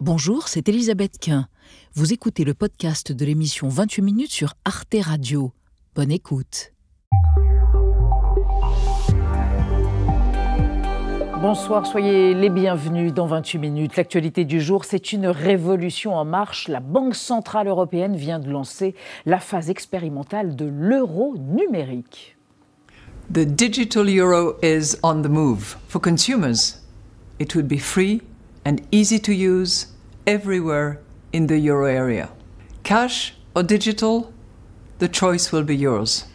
Bonjour, c'est Elisabeth Quint. Vous écoutez le podcast de l'émission 28 minutes sur Arte Radio. Bonne écoute. Bonsoir, soyez les bienvenus dans 28 minutes. L'actualité du jour, c'est une révolution en marche. La Banque centrale européenne vient de lancer la phase expérimentale de l'euro numérique. The digital euro is on the move. For consumers, it would be free and easy to use everywhere in the euro area. Cash or digital, the choice will be yours.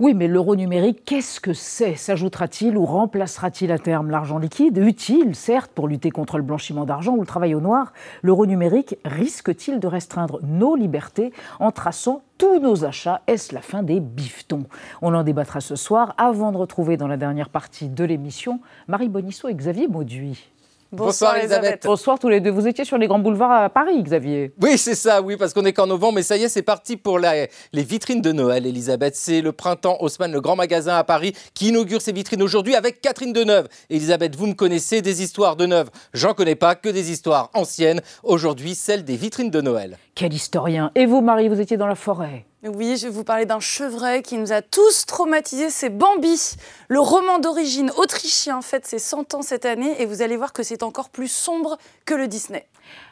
Oui, mais l'euro numérique, qu'est-ce que c'est? S'ajoutera-t-il ou remplacera-t-il à terme l'argent liquide? Utile, certes, pour lutter contre le blanchiment d'argent ou le travail au noir, l'euro numérique risque-t-il de restreindre nos libertés en traçant tous nos achats? Est-ce la fin des bifetons On en débattra ce soir avant de retrouver dans la dernière partie de l'émission Marie Bonisseau et Xavier Mauduit. Bonsoir, Elisabeth. Bonsoir tous les deux. Vous étiez sur les grands boulevards à Paris, Xavier. Oui, c'est ça, oui, parce qu'on est qu'en novembre, mais ça y est, c'est parti pour les vitrines de Noël, Elisabeth. C'est le printemps Haussmann, le grand magasin à Paris, qui inaugure ses vitrines aujourd'hui avec Catherine Deneuve. Elisabeth, vous me connaissez des histoires de Neuve. J'en connais pas que des histoires anciennes. Aujourd'hui, celle des vitrines de Noël. Quel historien. Et vous, Marie, vous étiez dans la forêt oui, je vais vous parler d'un chevreuil qui nous a tous traumatisés, c'est Bambi. Le roman d'origine autrichien fête ses 100 ans cette année et vous allez voir que c'est encore plus sombre que le Disney.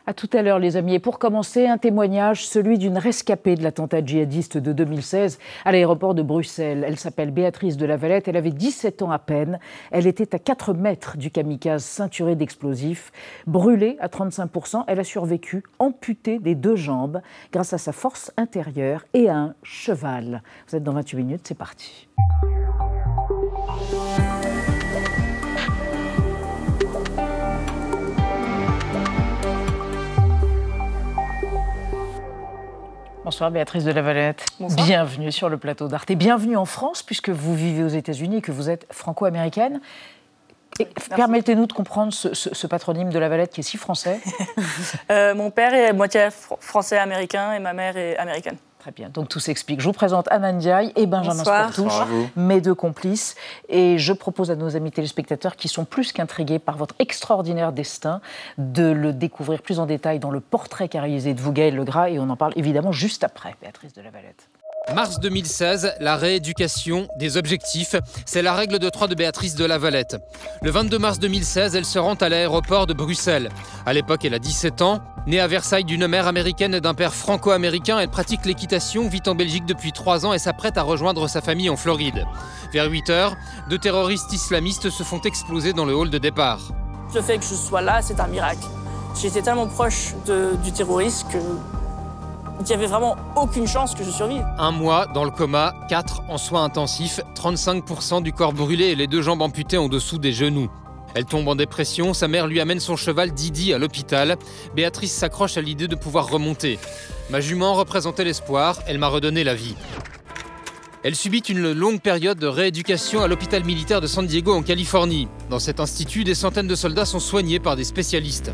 À tout à l'heure, les amis. Et pour commencer, un témoignage, celui d'une rescapée de l'attentat djihadiste de 2016 à l'aéroport de Bruxelles. Elle s'appelle Béatrice de la Valette. Elle avait 17 ans à peine. Elle était à 4 mètres du kamikaze ceinturé d'explosifs. Brûlée à 35%, elle a survécu, amputée des deux jambes, grâce à sa force intérieure et à un cheval. Vous êtes dans 28 minutes, c'est parti. Bonsoir Béatrice de la Valette. Bienvenue sur le plateau d'Arte et bienvenue en France puisque vous vivez aux États-Unis et que vous êtes franco-américaine. Permettez-nous de comprendre ce, patronyme de la Valette qui est si français. Euh, mon père est moitié français-américain et ma mère est américaine. Très bien, donc tout s'explique. Je vous présente Anna Ndiaye et Benjamin Sportouche, mes deux complices. Et je propose à nos amis téléspectateurs qui sont plus qu'intrigués par votre extraordinaire destin de le découvrir plus en détail dans le portrait qu'a réalisé de vous, Gaël Legras. Et on en parle évidemment juste après, Béatrice de la Valette. Mars 2016, la rééducation des objectifs, c'est la règle de 3 de Béatrice de la Valette. Le 22 mars 2016, elle se rend à l'aéroport de Bruxelles. À l'époque, elle a 17 ans. Née à Versailles d'une mère américaine et d'un père franco-américain, elle pratique l'équitation, vit en Belgique depuis 3 ans et s'apprête à rejoindre sa famille en Floride. Vers 8 heures, deux terroristes islamistes se font exploser dans le hall de départ. Le fait que je sois là, c'est un miracle. J'étais tellement proche du terroriste que il n'y avait vraiment aucune chance que je survive. Un mois dans le coma, 4 en soins intensifs, 35% du corps brûlé et les deux jambes amputées en dessous des genoux. Elle tombe en dépression, sa mère lui amène son cheval Didi à l'hôpital. Béatrice s'accroche à l'idée de pouvoir remonter. Ma jument représentait l'espoir, elle m'a redonné la vie. Elle subit une longue période de rééducation à l'hôpital militaire de San Diego en Californie. Dans cet institut, des centaines de soldats sont soignés par des spécialistes.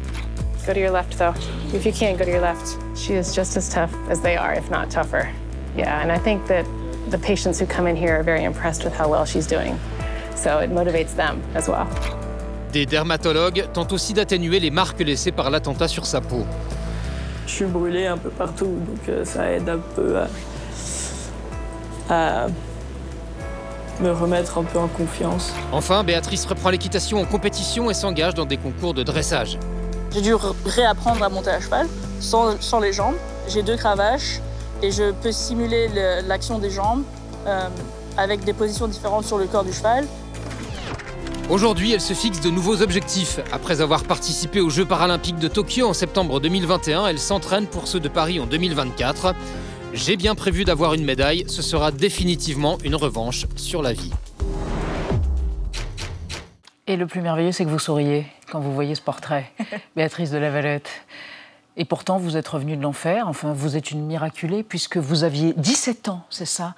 Go to your left, though. If you can't, go to your left. She is just as tough as they are, if not tougher. Yeah, and I think that the patients who come in here are very impressed with how well she's doing. So it motivates them as well. Des dermatologues tentent aussi d'atténuer les marques laissées par l'attentat sur sa peau. Je suis brûlée un peu partout, donc euh, ça aide un peu à, à me remettre un peu en confiance. Enfin, Béatrice reprend l'équitation en compétition et s'engage dans des concours de dressage. J'ai dû réapprendre à monter à cheval sans, les jambes. J'ai deux cravaches et je peux simuler l'action des jambes euh, avec des positions différentes sur le corps du cheval. Aujourd'hui, elle se fixe de nouveaux objectifs. Après avoir participé aux Jeux paralympiques de Tokyo en septembre 2021, elle s'entraîne pour ceux de Paris en 2024. J'ai bien prévu d'avoir une médaille, ce sera définitivement une revanche sur la vie. Et le plus merveilleux, c'est que vous souriez quand vous voyez ce portrait, Béatrice de la Valette. Et pourtant, vous êtes revenue de l'enfer. Enfin, vous êtes une miraculée puisque vous aviez 17 ans, c'est ça?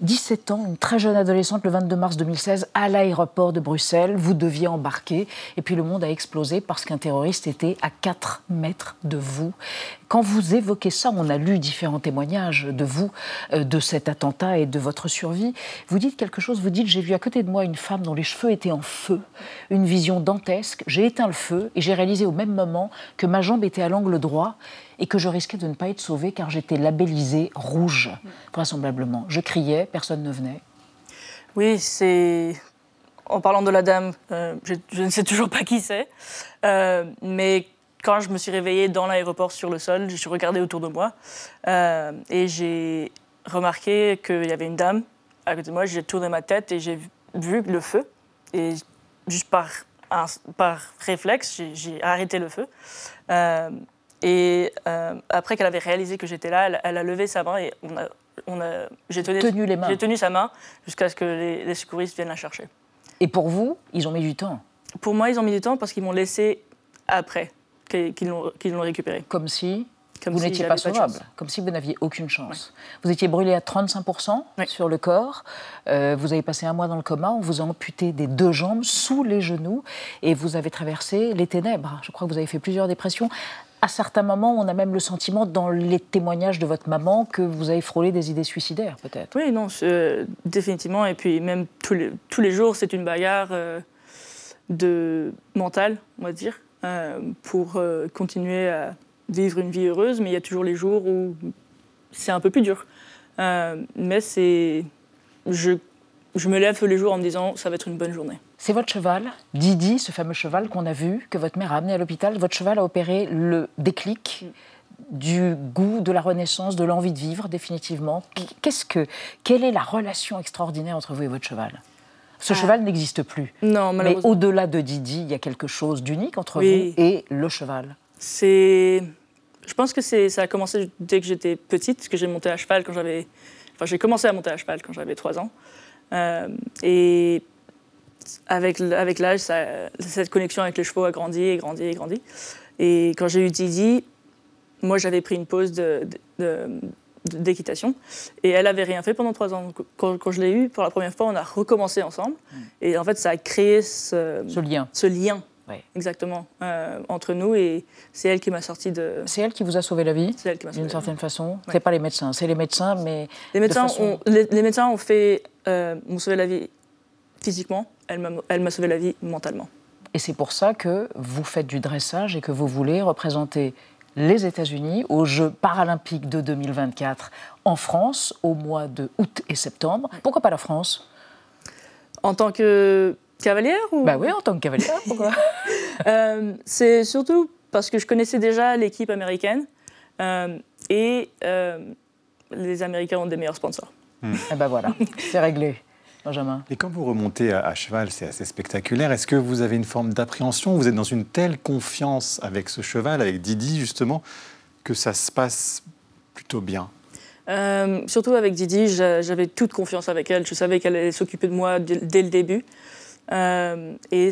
17 ans, une très jeune adolescente, le 22 mars 2016, à l'aéroport de Bruxelles. Vous deviez embarquer. Et puis le monde a explosé parce qu'un terroriste était à 4 mètres de vous. Quand vous évoquez ça, on a lu différents témoignages de vous, euh, de cet attentat et de votre survie. Vous dites quelque chose, vous dites J'ai vu à côté de moi une femme dont les cheveux étaient en feu, une vision dantesque. J'ai éteint le feu et j'ai réalisé au même moment que ma jambe était à l'angle droit et que je risquais de ne pas être sauvée car j'étais labellisée rouge, vraisemblablement. Je criais, personne ne venait. Oui, c'est. En parlant de la dame, euh, je, ne sais toujours pas qui c'est, euh, mais quand je me suis réveillée dans l'aéroport sur le sol, je suis regardée autour de moi euh, et j'ai remarqué qu'il y avait une dame à côté de moi. J'ai tourné ma tête et j'ai vu- le feu. Et juste par, par réflexe, j'ai- arrêté le feu. Et euh, après qu'elle avait réalisé que j'étais là, elle, elle a levé sa main et on a, on a, j'ai tenu, Tenu les mains. j'ai tenu sa main jusqu'à ce que les, les secouristes viennent la chercher. Et pour vous, ils ont mis du temps? Pour moi, ils ont mis du temps parce qu'ils m'ont laissé après qu'ils l'ont qu'ils l'ont récupéré. Comme si Comme vous si n'étiez pas sauvable, comme si vous n'aviez aucune chance. Vous étiez brûlé à 35% Oui. sur le corps, Euh, vous avez passé un mois dans le coma, on vous a amputé des deux jambes sous les genoux et vous avez traversé les ténèbres. Je crois que vous avez fait plusieurs dépressions. À certains moments, on a même le sentiment dans les témoignages de votre maman que vous avez frôlé des idées suicidaires, peut-être. Oui, non, définitivement. Et puis même tous les, tous les jours, c'est une bagarre euh, de mentale, on va dire, euh, pour euh, continuer à vivre une vie heureuse. Mais il y a toujours les jours où c'est un peu plus dur. Mais c'est, je, je me lève tous les jours en me disant, ça va être une bonne journée. C'est votre cheval, Didi, ce fameux cheval qu'on a vu, que votre mère a amené à l'hôpital. Votre cheval a opéré le déclic du goût, de la renaissance, de l'envie de vivre, définitivement. Qu'est-ce que, quelle est la relation extraordinaire entre vous et votre cheval? Ce cheval n'existe plus. Non, Mais malheureusement. au-delà de Didi, il y a quelque chose d'unique entre Oui. vous et le cheval. C'est. Je pense que c'est, ça a commencé dès que j'étais petite, parce que j'ai monté à cheval quand j'avais. Enfin, j'ai commencé à monter à cheval quand j'avais 3 ans. Euh, et avec, avec l'âge, cette connexion avec les chevaux a grandi et grandi et grandi. Et quand j'ai eu Didi, moi j'avais pris une pause d'équitation et elle avait rien fait pendant 3 ans. Quand, quand je l'ai eu pour la première fois, on a recommencé ensemble. Et en fait, ça a créé ce, Ce lien. ce lien, Ouais. exactement, euh, entre nous. Et c'est elle qui m'a sorti de. C'est elle qui vous a sauvé la vie, C'est elle qui m'a d'une certaine façon. Ouais. C'est pas les médecins, c'est les médecins, mais Les médecins, façon- ont, les, les médecins ont fait, euh, m'ont sauvé la vie physiquement. Elle m'a, sauvé la vie mentalement. Et c'est pour ça que vous faites du dressage et que vous voulez représenter les États-Unis aux Jeux paralympiques de 2024 en France au mois de août et septembre. Pourquoi pas la France? En tant que cavalière ou? Bah oui, en tant que cavalière, pourquoi Euh, C'est surtout parce que je connaissais déjà l'équipe américaine euh, et euh, les Américains ont des meilleurs sponsors. Eh ben voilà, c'est réglé. Benjamin. Et quand vous remontez à, à cheval, c'est assez spectaculaire. Est-ce que vous avez une forme d'appréhension Vous êtes dans une telle confiance avec ce cheval, avec Didi justement, que ça se passe plutôt bien? Euh, surtout avec Didi, j'a- j'avais toute confiance avec elle. Je savais qu'elle allait s'occuper de moi dès, le début. Euh, et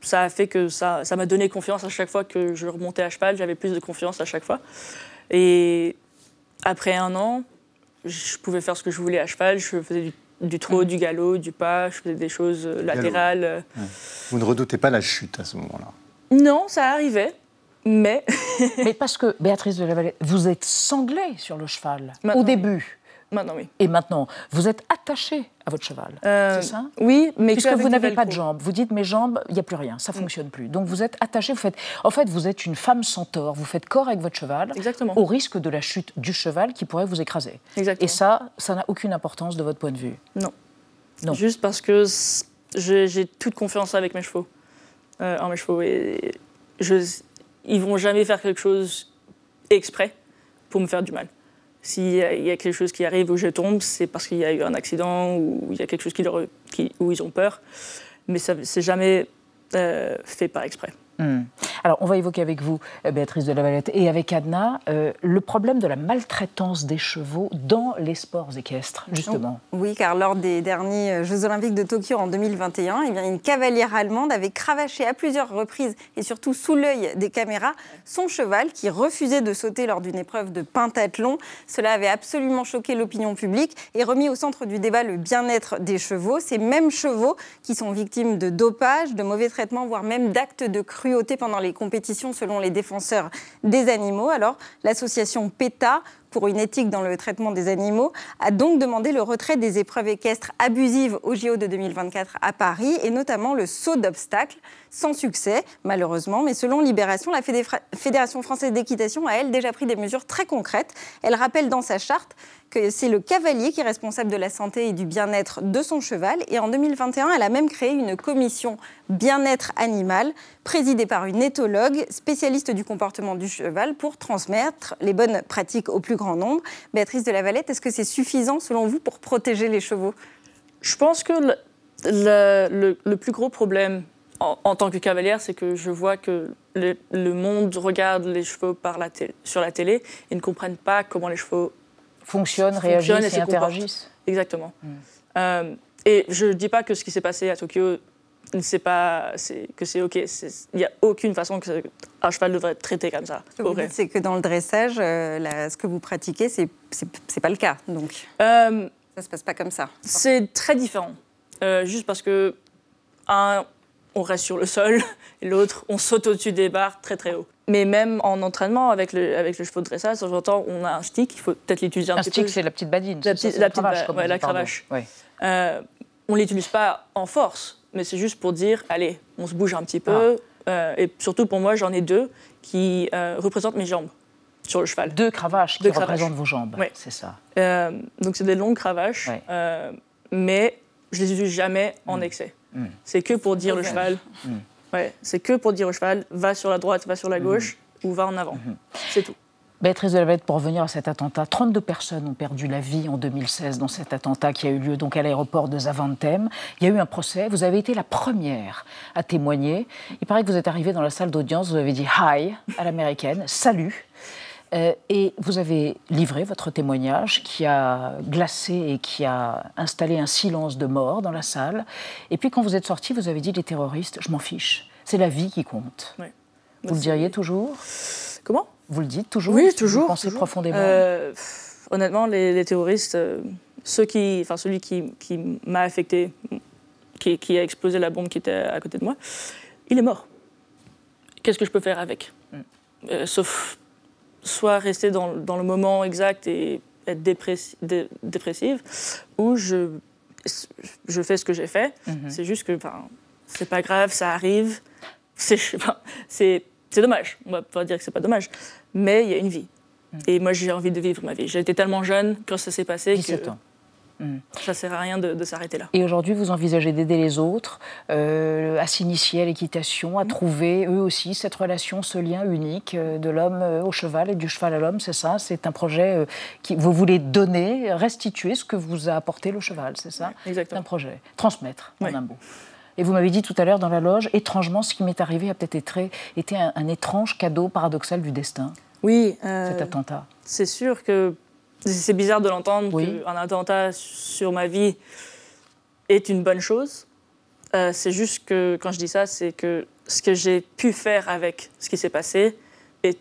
ça a fait que ça ça m'a donné confiance à chaque fois que je remontais à cheval. J'avais plus de confiance à chaque fois. Et après un an, je pouvais faire ce que je voulais à cheval. Je faisais du, du trot, du galop, du pas. Je faisais des choses euh, latérales. euh. Vous ne redoutez pas la chute à ce moment-là Non, ça arrivait. Mais Mais parce que, Béatrice de la Vallée, vous êtes sanglée sur le cheval Maintenant, au oui. début. Maintenant, oui. Et maintenant, vous êtes attachée à votre cheval. Euh, c'est ça? Oui, mais Puisque vous n'avez pas de jambes, vous dites mes jambes, il n'y a plus rien, ça fonctionne plus. Donc vous êtes attaché, vous faites. En fait, vous êtes une femme centaure, vous faites corps avec votre cheval, Exactement. au risque de la chute du cheval qui pourrait vous écraser. Exactement. Et ça, ça n'a aucune importance de votre point de vue. Non. Non. Juste parce que j'ai toute confiance avec mes chevaux, euh, en mes chevaux. Et je, ils vont jamais faire quelque chose exprès pour me faire du mal. S'il y, y a quelque chose qui arrive où je tombe, c'est parce qu'il y a eu un accident ou il y a quelque chose où ils ont peur. Mais ça c'est jamais euh, fait par exprès. Hmm. Alors, on va évoquer avec vous, euh, Béatrice de la Valette, et avec Adna, euh, le problème de la maltraitance des chevaux dans les sports équestres, justement. Oui, car lors des derniers euh, Jeux Olympiques de Tokyo en 2021, eh bien, une cavalière allemande avait cravaché à plusieurs reprises, et surtout sous l'œil des caméras, son cheval qui refusait de sauter lors d'une épreuve de pentathlon. Cela avait absolument choqué l'opinion publique et remis au centre du débat le bien-être des chevaux. Ces mêmes chevaux qui sont victimes de dopage, de mauvais traitements, voire même d'actes de pendant les compétitions selon les défenseurs des animaux. Alors, l'association PETA pour une éthique dans le traitement des animaux, a donc demandé le retrait des épreuves équestres abusives au JO de 2024 à Paris, et notamment le saut d'obstacles, sans succès, malheureusement. Mais selon Libération, la Fédération française d'équitation a, elle, déjà pris des mesures très concrètes. Elle rappelle dans sa charte c'est le cavalier qui est responsable de la santé et du bien-être de son cheval. Et en 2021, elle a même créé une commission bien-être animal, présidée par une éthologue, spécialiste du comportement du cheval, pour transmettre les bonnes pratiques au plus grand nombre. Béatrice de la Valette, est-ce que c'est suffisant, selon vous, pour protéger les chevaux? Je pense que le, plus gros problème en, tant que cavalière, c'est que je vois que le, monde regarde les chevaux sur la télé et ne comprennent pas comment les chevaux fonctionnent, réagissent et, interagissent. Exactement. Hmm. Euh, et je ne dis pas que ce qui s'est passé à Tokyo, c'est pas, que c'est OK. Il n'y a aucune façon que un cheval devrait être traité comme ça. C'est que dans le dressage, euh, ce que vous pratiquez, c'est n'est pas le cas. Donc, euh, ça se passe pas comme ça. C'est très différent. juste parce que, un, on reste sur le sol, et l'autre, on saute au-dessus des barres très très haut. Mais même en entraînement avec le, avec le chevaux de dressage, de temps on a un stick, il faut peut-être l'utiliser un, un petit stick, c'est la petite badine. La, petite, la, cravache, ouais, la cravache. Euh, on ne l'utilise pas en force, mais c'est juste pour dire, allez, on se bouge un petit peu. Ah. Euh, et surtout pour moi, j'en ai deux qui euh, représentent mes jambes sur le cheval. Deux cravaches qui représentent vos jambes, oui. c'est ça. donc c'est des longues cravaches, mais je les utilise jamais en mm. excès. Mm. C'est que pour dire le cheval. Mm. Ouais, c'est que pour dire au cheval, va sur la droite, va sur la gauche, ou va en avant. C'est tout. Béatrice Delavette, pour revenir à cet attentat, 32 personnes ont perdu la vie en 2016 dans cet attentat qui a eu lieu donc à l'aéroport de Zaventem. Il y a eu un procès. Vous avez été la première à témoigner. Il paraît que vous êtes arrivée dans la salle d'audience, vous avez dit hi à l'américaine, salut. Euh, et vous avez livré votre témoignage qui a glacé et qui a installé un silence de mort dans la salle. Et puis quand vous êtes sorti, vous avez dit les terroristes, je m'en fiche. C'est la vie qui compte. Vous le diriez toujours? Comment? Vous le dites toujours? Oui, toujours. Vous pensez profondément? Euh, Honnêtement, les, terroristes, euh, ceux qui, enfin, celui qui, qui m'a affecté, qui, qui, a explosé la bombe qui était à côté de moi, il est mort. Qu'est-ce que je peux faire avec? Mm. Sauf soit rester dans, le moment exact et être dépressive, ou je, je fais ce que j'ai fait. Mhm. C'est juste que c'est pas grave, ça arrive. C'est dommage. On va pas dire que c'est pas dommage. Mais il y a une vie. Mhm. Et moi, j'ai envie de vivre ma vie. J'ai été tellement jeune quand ça s'est passé. 17 que... ans. Mm. Ça ne sert à rien de, s'arrêter là. Et aujourd'hui, vous envisagez d'aider les autres euh, à s'initier à l'équitation, à mm. trouver eux aussi cette relation, ce lien unique euh, de l'homme euh, au cheval et du cheval à l'homme, c'est ça? C'est un projet qui vous voulez donner, restituer ce que vous a apporté le cheval, c'est ça? Exactement. un projet, transmettre en un mot. Et vous m'avez dit tout à l'heure dans la loge, étrangement, ce qui m'est arrivé a peut-être été, été un, un, étrange cadeau paradoxal du destin. Oui. cet attentat. C'est sûr que c'est bizarre de l'entendre qu'un attentat sur ma vie est une bonne chose. Euh, c'est juste que quand je dis ça, c'est que ce que j'ai pu faire avec ce qui s'est passé est,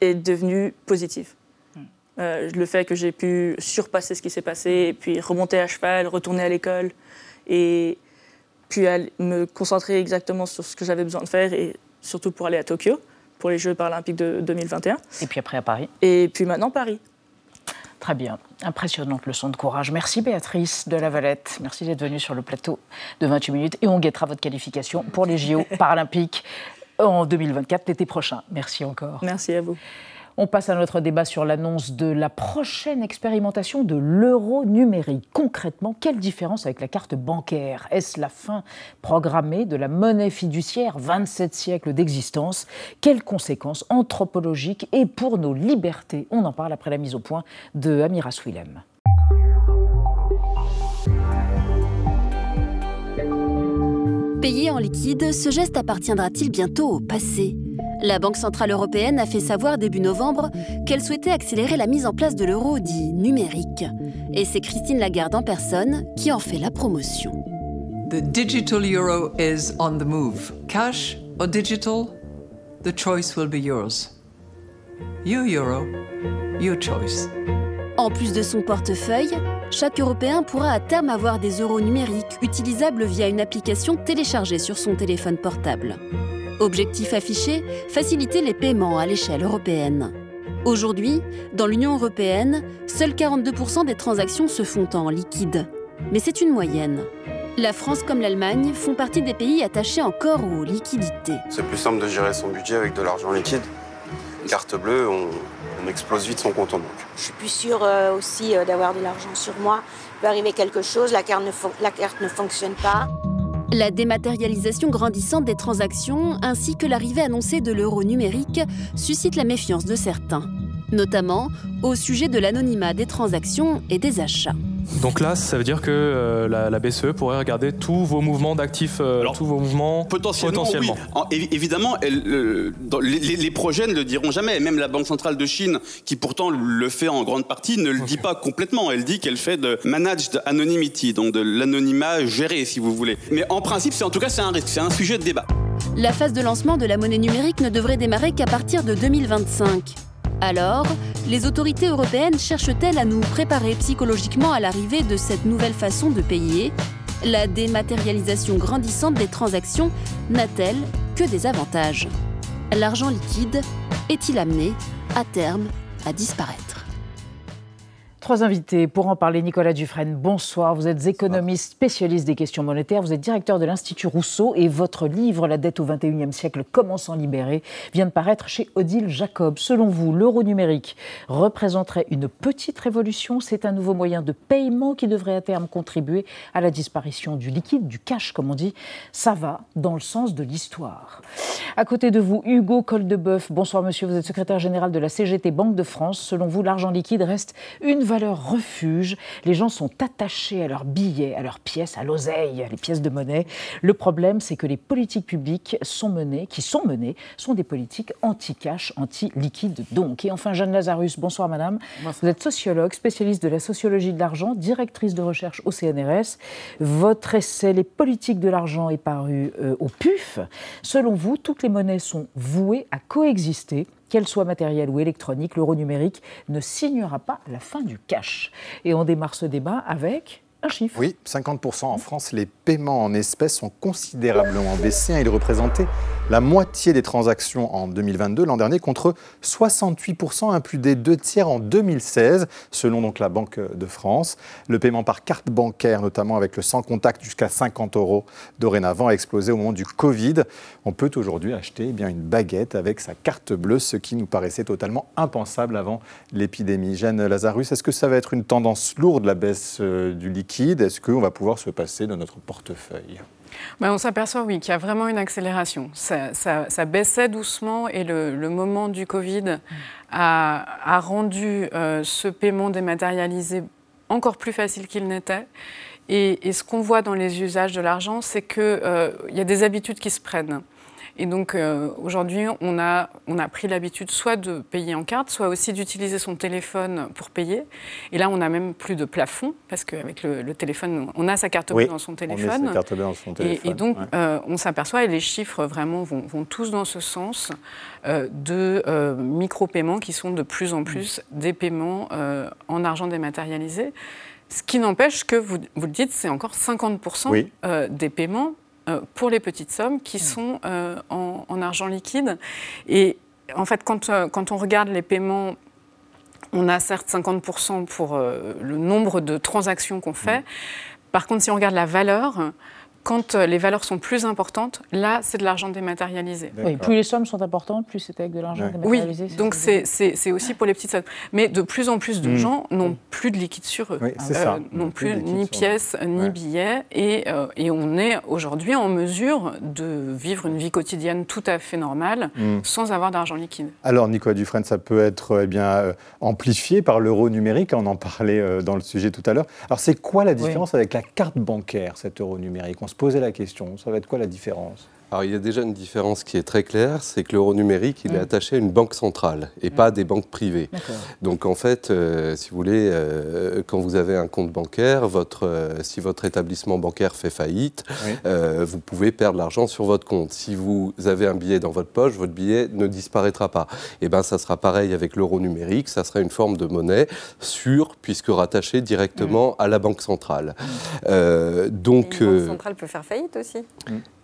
est, devenu positif. Hmm. Euh, le fait que j'ai pu surpasser ce qui s'est passé, et puis remonter à cheval, retourner à l'école, et puis me concentrer exactement sur ce que j'avais besoin de faire, et surtout pour aller à Tokyo, pour les Jeux paralympiques de 2021. Et puis après à Paris. Et puis maintenant Paris. Très bien. Impressionnante leçon de courage. Merci Béatrice de la Valette. Merci d'être venue sur le plateau de 28 minutes et on guettera votre qualification pour les JO paralympiques en 2024, l'été prochain. Merci encore. Merci à vous. On passe à notre débat sur l'annonce de la prochaine expérimentation de l'euro numérique. Concrètement, quelle différence avec la carte bancaire? Est-ce la fin programmée de la monnaie fiduciaire 27 siècles d'existence? Quelles conséquences anthropologiques et pour nos libertés? On en parle après la mise au point de Amira Swilem. Payer en liquide, ce geste appartiendra-t-il bientôt au passé? La Banque Centrale Européenne a fait savoir début novembre qu'elle souhaitait accélérer la mise en place de l'euro dit numérique. Et c'est Christine Lagarde en personne qui en fait la promotion. The digital euro is on the move. Cash or digital? The choice will be yours. Your euro, your choice. En plus de son portefeuille, chaque Européen pourra à terme avoir des euros numériques utilisables via une application téléchargée sur son téléphone portable. Objectif affiché, faciliter les paiements à l'échelle européenne. Aujourd'hui, dans l'Union européenne, seuls 42% des transactions se font en liquide. Mais c'est une moyenne. La France comme l'Allemagne font partie des pays attachés encore aux liquidités. C'est plus simple de gérer son budget avec de l'argent liquide. Carte bleue, on, on explose vite son compte en banque. Je suis plus sûre euh, aussi euh, d'avoir de l'argent sur moi. Il peut arriver quelque chose, la carte, ne la carte ne fonctionne pas. La dématérialisation grandissante des transactions ainsi que l'arrivée annoncée de l'euro numérique suscite la méfiance de certains, notamment au sujet de l'anonymat des transactions et des achats. Donc là, ça veut dire que euh, la, la, BCE pourrait regarder tous vos mouvements d'actifs, euh, tous vos mouvements potentiellement. potentiellement. Oui. En, évidemment, elle, euh, les, les, projets ne le diront jamais. Même la Banque centrale de Chine, qui pourtant le fait en grande partie, ne le dit pas complètement. Elle dit qu'elle fait de managed anonymity, donc de l'anonymat géré, si vous voulez. Mais en principe, c'est en tout cas c'est un risque, c'est un sujet de débat. La phase de lancement de la monnaie numérique ne devrait démarrer qu'à partir de 2025. Alors, les autorités européennes cherchent-elles à nous préparer psychologiquement à l'arrivée de cette nouvelle façon de payer? La dématérialisation grandissante des transactions n'a-t-elle que des avantages? L'argent liquide est-il amené, à terme, à disparaître? Trois invités pour en parler. Nicolas Dufresne, bonsoir. Vous êtes économiste spécialiste des questions monétaires. Vous êtes directeur de l'Institut Rousseau et votre livre La dette au XXIe siècle, comment s'en libérer, vient de paraître chez Odile Jacob. Selon vous, l'euro numérique représenterait une petite révolution? C'est un nouveau moyen de paiement qui devrait à terme contribuer à la disparition du liquide, du cash, comme on dit. Ça va dans le sens de l'histoire. À côté de vous, Hugo Coldebeuf. Bonsoir, monsieur. Vous êtes secrétaire général de la CGT Banque de France. Selon vous, l'argent liquide reste une valeur refuge. Les gens sont attachés à leurs billets, à leurs pièces, à l'oseille, les pièces de monnaie. Le problème, c'est que les politiques publiques sont menées, qui sont menées, sont des politiques anti-cash, anti-liquide donc. Et enfin, Jeanne Lazarus, bonsoir madame. Bonsoir. Vous êtes sociologue, spécialiste de la sociologie de l'argent, directrice de recherche au CNRS. Votre essai Les politiques de l'argent est paru euh, au PUF. Selon vous, toutes les monnaies sont vouées à coexister qu'elle soit matérielle ou électronique, l'euro numérique ne signera pas la fin du cash. Et on démarre ce débat avec un chiffre. Oui, 50% en France, les paiements en espèces ont considérablement baissé. Ils représentaient la moitié des transactions en 2022, l'an dernier, contre 68%, un plus des deux tiers en 2016, selon la Banque de France. Le paiement par carte bancaire, notamment avec le sans contact jusqu'à 50 euros dorénavant, a explosé au moment du Covid. On peut aujourd'hui acheter eh bien, une baguette avec sa carte bleue, ce qui nous paraissait totalement impensable avant l'épidémie. Jeanne Lazarus, est-ce que ça va être une tendance lourde, la baisse euh, du liquide? Est-ce qu'on va pouvoir se passer de notre portefeuille? On s'aperçoit, oui, qu'il y a vraiment une accélération. Ça, ça, ça baissait doucement et le, le, moment du Covid a, a rendu euh, ce paiement dématérialisé encore plus facile qu'il n'était. Et, et, ce qu'on voit dans les usages de l'argent, c'est qu'il euh, y a des habitudes qui se prennent. Et donc euh, aujourd'hui, on a, on a pris l'habitude soit de payer en carte, soit aussi d'utiliser son téléphone pour payer. Et là, on n'a même plus de plafond, parce qu'avec le, le, téléphone, on a sa carte bleue oui, dans son téléphone. On sa carte bleue dans son téléphone. Et, et donc, ouais. euh, on s'aperçoit, et les chiffres vraiment vont, vont tous dans ce sens, euh, de micro-paiements qui sont de plus en plus mmh. des paiements en argent dématérialisé. Ce qui n'empêche que, vous, vous, le dites, c'est encore 50% oui. euh, des paiements pour les petites sommes qui sont euh, en, en, argent liquide. Et en fait, quand, euh, quand, on regarde les paiements, on a certes 50% pour euh, le nombre de transactions qu'on fait. Mmh. Par contre, si on regarde la valeur, quand les valeurs sont plus importantes, là, c'est de l'argent dématérialisé. Oui, plus les sommes sont importantes, plus c'est avec de l'argent ouais. dématérialisé. Oui, donc c'est aussi pour les petites sommes. Mais de plus en plus de mmh. gens n'ont mmh. plus de liquide sur eux. Oui, euh, n'ont plus, plus ni pièces, ni ouais. billets. Et, euh, et, on est aujourd'hui en mesure de vivre une vie quotidienne tout à fait normale mmh. sans avoir d'argent liquide. Alors, Nicolas Dufresne, ça peut être eh bien, euh, amplifié par l'euro numérique. On en parlait euh, dans le sujet tout à l'heure. Alors, c'est quoi la différence oui. avec la carte bancaire, cet euro numérique? On se posait la question. Ça va être quoi la différence? Alors, il y a déjà une différence qui est très claire, c'est que l'euro numérique, il est Mm. attaché à une banque centrale et pas à des banques privées. Donc, en fait, euh, si vous voulez, euh, quand vous avez un compte bancaire, votre, euh, si votre établissement bancaire fait faillite, Oui. euh, vous pouvez perdre l'argent sur votre compte. Si vous avez un billet dans votre poche, votre billet ne disparaîtra pas. Et ben, ça sera pareil avec l'euro numérique. Ça sera une forme de monnaie sûre, puisque rattachée directement à la banque centrale. Euh, donc, Une banque centrale peut faire faillite aussi.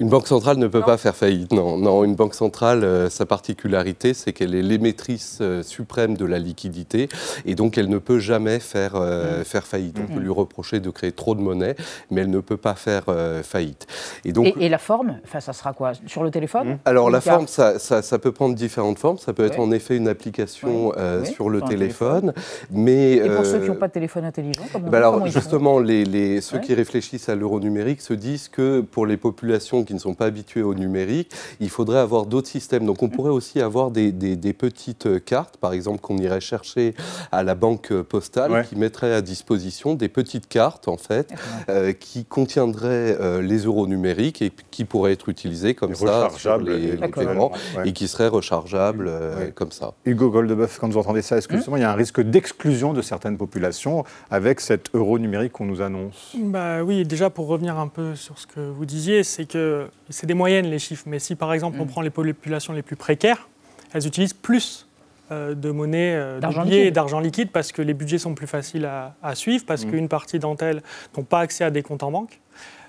une banque centrale ne peut pas faire faillite, non. Non, une banque centrale, euh, sa particularité, c'est qu'elle est l'émettrice euh, suprême de la liquidité et donc elle ne peut jamais faire, euh, faire faillite. On peut lui reprocher de créer trop de monnaie, mais elle ne peut pas faire faillite. Et donc, Et, et la forme, enfin, ça sera quoi? Sur le téléphone? Alors la forme, ça, ça- ça peut prendre différentes formes. Ça peut être en effet une application Oui. sur le téléphone, mais Et pour ceux qui n'ont pas de téléphone intelligent, comment, ben alors justement, les, les- ceux qui réfléchissent à l'euro numérique se disent que pour les populations qui ne sont pas habituées au numérique, il faudrait avoir d'autres systèmes. Donc on pourrait aussi avoir des, des- des petites cartes, par exemple qu'on irait chercher à la banque postale, Ouais. qui mettrait à disposition des petites cartes en fait, euh, qui contiendraient euh, les euros numériques et qui pourraient être utilisées comme Et ça sur rechargeables les, les paiements ouais. et qui seraient rechargeables euh, comme ça. Hugo Goldebeuf, quand vous entendez ça, est-ce que justement il y a un risque d'exclusion de certaines populations avec cet euro numérique qu'on nous annonce? Bah oui, déjà pour revenir un peu sur ce que vous disiez, c'est que c'est des les chiffres, mais si par exemple on Mm. prend les populations les plus précaires, elles utilisent plus euh, de monnaie, euh, de D'argent billets d'argent liquide parce que les budgets sont plus faciles à, à suivre, parce Mm. qu'une partie d'entre elles n'ont pas accès à des comptes en banque.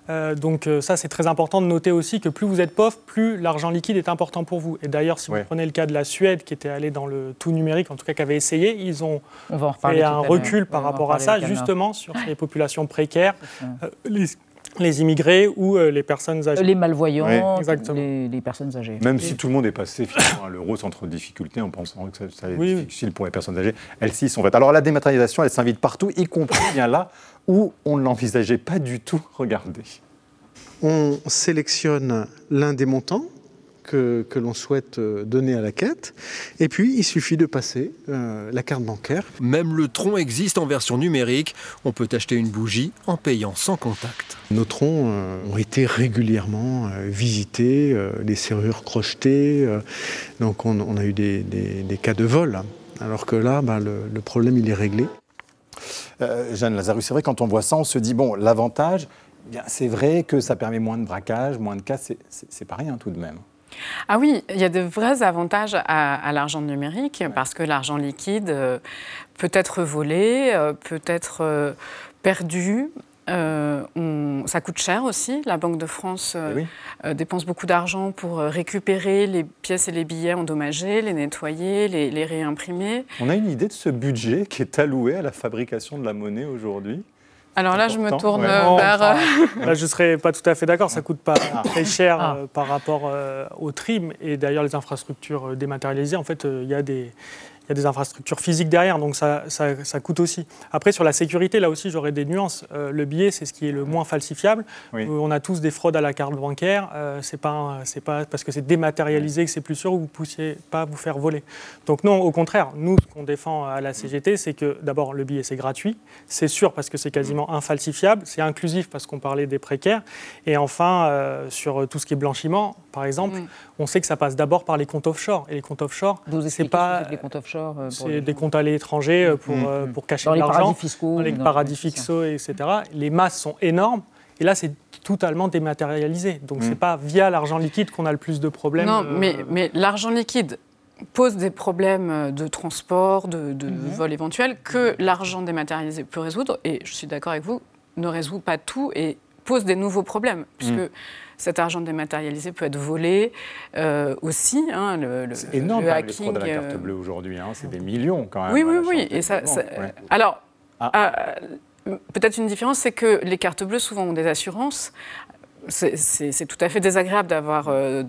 Euh, donc euh, ça, c'est très important de noter aussi que plus vous êtes pauvre, plus l'argent liquide est important pour vous. Et d'ailleurs, si Ouais. vous prenez le cas de la Suède, qui était allée dans le tout numérique, en tout cas qui avait essayé, ils ont fait un recul par rapport à ça, justement sur les populations précaires, euh, les, les immigrés ou euh, les personnes âgées. Les malvoyants, les, les personnes âgées. Même si tout le monde est passé finalement à l'euro sans trop de difficultés en pensant que ça, ça allait être Oui, oui. difficile pour les personnes âgées, elles s'y sont faites. Alors la dématérialisation, elle s'invite partout, y compris bien là où on ne l'envisageait pas du tout. Regardez. on sélectionne l'un des montants que, que l'on souhaite euh, donner à la quête, et puis il suffit de passer euh, la carte bancaire. Même le tronc existe en version numérique. On peut acheter une bougie en payant sans contact. Nos troncs euh, ont été régulièrement euh, visités, euh, les serrures crochetées, euh, donc on, on a eu des, des- des cas de vol, alors que là, bah, le, le problème il est réglé. Euh, Jeanne Lazarus, c'est vrai, quand on voit ça, on se dit, bon, l'avantage, eh bien, c'est vrai que ça permet moins de braquage, moins de c'est c'est pas rien tout de même. Ah oui, il y a de vrais avantages à, à l'argent numérique parce que l'argent liquide euh, peut être volé, euh, peut être euh, perdu. On- ça coûte cher aussi. La Banque de France euh, dépense beaucoup d'argent pour récupérer les pièces et les billets endommagés, les nettoyer, les, les réimprimer. On a une idée de ce budget qui est alloué à la fabrication de la monnaie aujourd'hui? Alors là, je me tourne ouais. euh, Non, vers... enfin, là, je ne serais pas tout à fait d'accord. Ça coûte pas Ah. très cher euh, par rapport euh, au trim. Et d'ailleurs, les infrastructures euh, dématérialisées, en fait, euh, il y a des. Il y a des infrastructures physiques derrière, donc ça, ça- ça coûte aussi. Après, sur la sécurité, là aussi, j'aurais des nuances. Euh, le billet, c'est ce qui est le moins falsifiable. Oui. Euh, on a tous des fraudes à la carte bancaire. Euh, c'est pas, c'est pas parce que c'est dématérialisé que c'est plus sûr ou vous ne puissiez pas vous faire voler. Donc non, au contraire, nous, ce qu'on défend à la CGT, c'est que d'abord, le billet, c'est gratuit. C'est sûr parce que c'est quasiment infalsifiable. C'est inclusif parce qu'on parlait des précaires. Et enfin, euh, sur tout ce qui est blanchiment, par exemple, Mm. On sait que ça passe d'abord par les comptes offshore. Et les comptes offshore, Vous c'est pas... les comptes offshore euh, pour C'est les des comptes à l'étranger euh, pour, Mm. euh, pour cacher Dans de les l'argent. paradis fiscaux Dans les dans- paradis fiscaux, etc. Les masses sont énormes. Et là, c'est totalement dématérialisé. Donc, Mm. c'est pas via l'argent liquide qu'on a le plus de problèmes. Non, euh, mais, mais l'argent liquide pose des problèmes de transport, de, de Mhm. vol éventuel, que l'argent dématérialisé peut résoudre. Et je suis d'accord avec vous, ne résout pas tout et pose des nouveaux problèmes, puisque Mm. cet argent dématérialisé peut être volé euh, aussi. hein, le, le- C'est énorme le hacking. à la carte euh, bleue aujourd'hui, hein, c'est des millions quand même. oui, oui, oui. charge Et ça, des ça- banques, ouais. Alors, Ah. euh, peut-être une différence, c'est que les cartes bleues souvent ont des assurances. C'est- tout à fait désagréable d'avoir euh,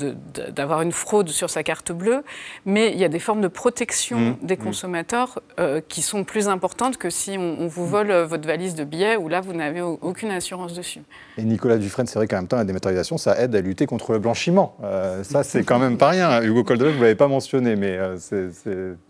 d'avoir une fraude sur sa carte bleue, mais il y a des formes de protection Mmh, des mmh. consommateurs euh, qui sont plus importantes que si on, on vous vole euh, votre valise de billets où là vous n'avez au- aucune assurance dessus. Et Nicolas Dufresne, c'est vrai qu'en même temps, la dématérialisation, ça aide à lutter contre le blanchiment. Euh, ça, c'est quand même pas rien. Hugo Coldebeuf, vous ne l'avez pas mentionné, mais euh, c'est...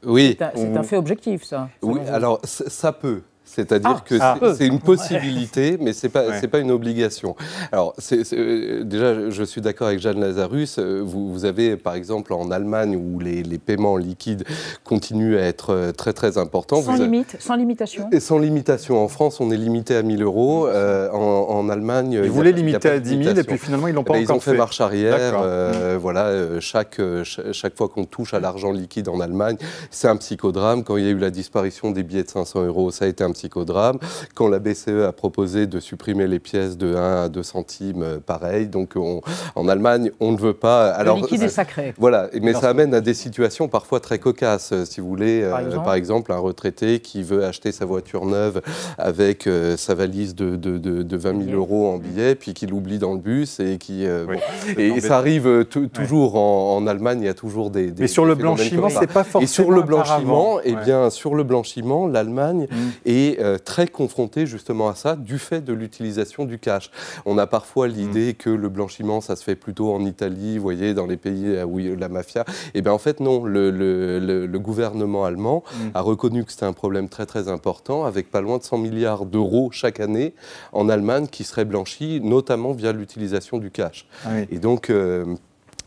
Oui. C'est un, un fait objectif, ça. Oui, alors ça peut. C'est-à-dire Ah, que ah. c'est- une Ouais. possibilité, mais c'est pas Ouais. c'est pas une obligation. Alors euh, déjà, je suis d'accord avec Jeanne Lazarus. euh, Vous, vous avez par exemple en Allemagne où les, les paiements liquides continuent à être euh, très très importants. Sans Vous avez- limite, sans limitation. et sans limitation. En France, on est limité à 1000 euros. Euh, en, en Allemagne, il y a- voulaient limiter à de 10 000 et puis finalement, ils l'ont Eh pas Ils encore ont fait fait. marche arrière. Euh, voilà, chaque, cha- chaque fois qu'on touche à l'argent liquide en Allemagne, c'est un psychodrame. Quand il y a eu la disparition des billets de 500 euros, ça a été un psychodrame. Quand la BCE a proposé de supprimer les pièces de 1 à 2 centimes, euh, pareil. Donc on- en Allemagne, on ne veut pas. le liquide est sacré. Voilà, mais Alors, ça amène à des situations parfois très cocasses. Euh, Si vous voulez, Par euh, exemple par exemple, un retraité qui veut acheter sa voiture neuve avec euh, sa valise de, de, de, de 20 000 euros en billets, puis qu'il oublie dans le bus et qui. euh, bon. Et ça arrive tou- toujours en, en Allemagne, il y a toujours des. des Mais sur le blanchiment, c'est pas Et sur forcément le blanchiment, eh Ouais. bien, sur le blanchiment, l'Allemagne Mm. est euh, très confrontée justement à ça du fait de l'utilisation du cash. On a parfois Mm. l'idée que le blanchiment, ça se fait plutôt en Italie, vous voyez, dans les pays où il y a la mafia. Eh bien, en fait, non. Le, le- le- le gouvernement allemand Mm. a reconnu que c'était un problème très très important, avec pas loin de 100 milliards d'euros chaque année en Allemagne qui seraient blanchis, notamment via l'utilisation du cash. Ah oui. Et donc. euh,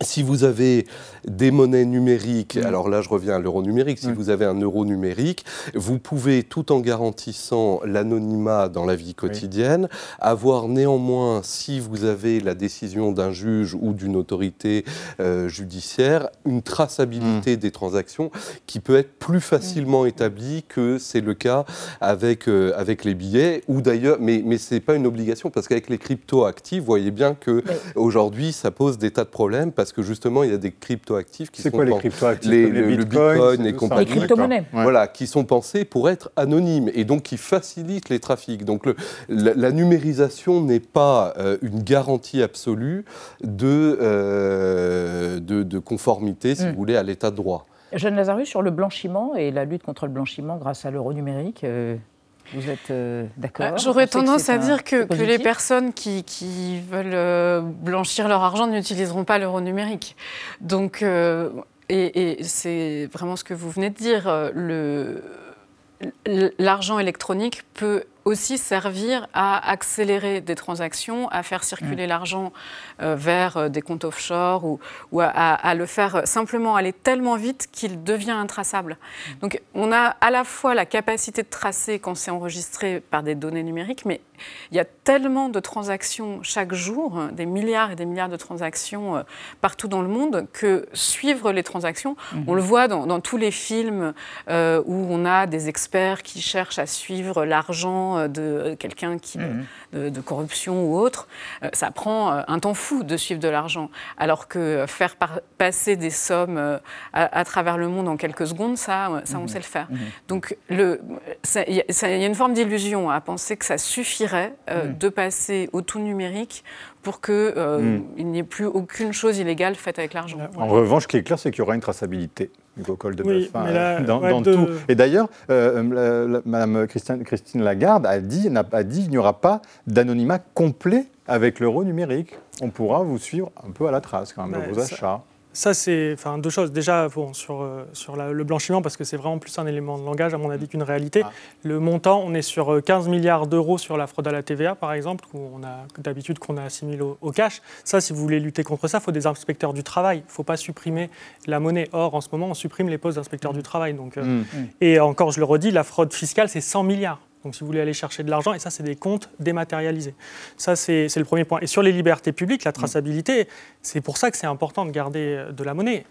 si vous avez des monnaies numériques, alors là je reviens à l'euro numérique, si vous avez un euro numérique, vous pouvez, tout en garantissant l'anonymat dans la vie quotidienne, avoir néanmoins, si vous avez la décision d'un juge ou d'une autorité euh, judiciaire, une traçabilité des transactions qui peut être plus facilement établie que c'est le cas avec, euh, avec les billets, ou d'ailleurs, mais, mais ce n'est pas une obligation, parce qu'avec les crypto-actifs, vous voyez bien que aujourd'hui ça pose des tas de problèmes, parce que justement il y a des crypto-actifs qui C'est sont quoi les pen- crypto-actifs les, Comme les le- le bitcoins, bitcoin, c'est les tout ça. compagnies, Les crypto-monnaies. Ouais. voilà, qui sont pensés pour être anonymes et donc qui facilitent les trafics. Donc le- la, la numérisation n'est pas euh, une garantie absolue de, euh, de, de conformité, si Mm. vous voulez, à l'état de droit. Jeanne Lazarus, sur le blanchiment et la lutte contre le blanchiment grâce à l'euro numérique, euh, vous êtes euh, d'accord Euh, J'aurais tendance à un- dire que, les personnes qui, qui veulent euh, blanchir leur argent n'utiliseront pas l'euro numérique. Donc, euh, et, et c'est vraiment ce que vous venez de dire. euh, l'argent électronique peut aussi servir à accélérer des transactions, à faire circuler l'argent euh, vers euh, des comptes offshore ou, ou à, le faire simplement aller tellement vite qu'il devient intraçable. Donc on a à la fois la capacité de tracer quand c'est enregistré par des données numériques, mais il y a tellement de transactions chaque jour, hein, des milliards et des milliards de transactions euh, partout dans le monde, que suivre les transactions, Mhm. on le voit dans, dans tous les films euh, où on a des experts qui cherchent à suivre l'argent euh, de quelqu'un qui Mhm. de, de corruption ou autre, euh, ça prend un temps fou de suivre de l'argent. Alors que faire par- passer des sommes à, à travers le monde en quelques secondes, ça, ça on Mhm. sait le faire. Mhm. Donc y, il y a une forme d'illusion à penser que ça suffirait euh, Mhm. de passer au tout numérique pour qu'il Mhm. n'y ait plus aucune chose illégale faite avec l'argent. En revanche, ce qui est clair, c'est qu'il y aura une traçabilité du col de Oui, bœuf hein, dans, ouais, dans de- tout. Et d'ailleurs, euh, Madame Christine, Christine Lagarde a dit, n'a pas dit, il n'y aura pas d'anonymat complet avec l'euro numérique. On pourra vous suivre un peu à la trace quand même de vos ça- achats. Ça, c'est enfin, deux choses. Déjà, bon, sur, euh, sur la- le blanchiment, parce que c'est vraiment plus un élément de langage, à mon avis, qu'une réalité. Le montant, on est sur euh, 15 milliards d'euros sur la fraude à la TVA, par exemple, où on a d'habitude qu'on a assimilé au, au cash. Ça, si vous voulez lutter contre ça, il faut des inspecteurs du travail. Il ne faut pas supprimer la monnaie. Or, en ce moment, on supprime les postes d'inspecteurs du travail. Donc, euh, Mm. Et encore, je le redis, la fraude fiscale, c'est 100 milliards. Donc, si vous voulez aller chercher de l'argent, et ça, c'est des comptes dématérialisés. Ça, c'est le premier point. Et sur les libertés publiques, la traçabilité, c'est pour ça que c'est important de garder euh, de la monnaie.